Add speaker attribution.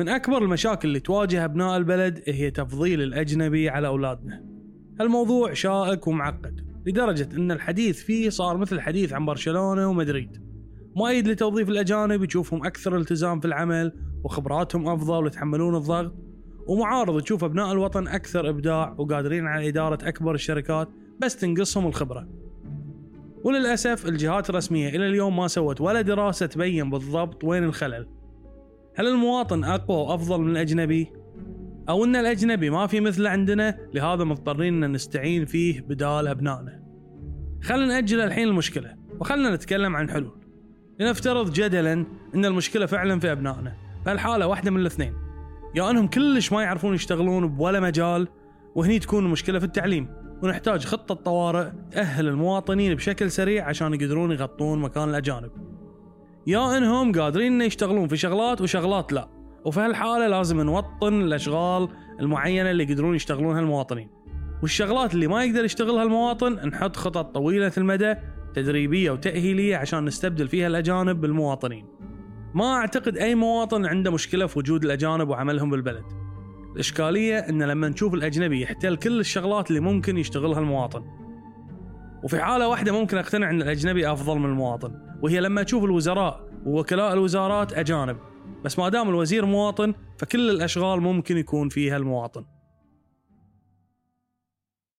Speaker 1: من أكبر المشاكل اللي تواجه أبناء البلد هي تفضيل الأجنبي على أولادنا. الموضوع شائك ومعقد لدرجة أن الحديث فيه صار مثل الحديث عن برشلونة ومدريد. مؤيد لتوظيف الأجانب يشوفهم أكثر التزام في العمل وخبراتهم أفضل ويتحملون الضغط. ومعارض تشوف أبناء الوطن أكثر إبداع وقادرين على إدارة أكبر الشركات بس تنقصهم الخبرة. وللأسف الجهات الرسمية إلى اليوم ما سوت ولا دراسة تبين بالضبط وين الخلل. هل المواطن أقوى وأفضل من الأجنبي؟ أو أن الأجنبي ما في مثله عندنا؟ لهذا مضطرين أن نستعين فيه بدال أبنائنا. خلينا نأجل الحين المشكلة وخلنا نتكلم عن حلول. لنفترض جدلا أن المشكلة فعلا في أبنائنا فالحالة واحدة من الاثنين. يا أنهم كلش ما يعرفون يشتغلون بولا مجال وهني تكون المشكلة في التعليم. ونحتاج خطة طوارئ تأهل المواطنين بشكل سريع عشان يقدرون يغطون مكان الأجانب. يا إنهم قادرين ان يشتغلون في شغلات وشغلات لا. وفي هالحالة لازم نوطن الأشغال المعينة اللي يقدرون يشتغلونها المواطنين. والشغلات اللي ما يقدر يشتغلها المواطن نحط خطط طويلة المدى تدريبية وتأهيلية عشان نستبدل فيها الأجانب بالمواطنين. ما أعتقد أي مواطن عنده مشكلة في وجود الأجانب وعملهم بالبلد. الإشكالية أن لما نشوف الأجنبي يحتل كل الشغلات اللي ممكن يشتغلها المواطن. وفي حالة واحدة ممكن أقتنع أن الأجنبي أفضل من المواطن وهي لما تشوف الوزراء ووكلاء الوزارات أجانب. بس ما دام الوزير مواطن فكل الأشغال ممكن يكون فيها المواطن.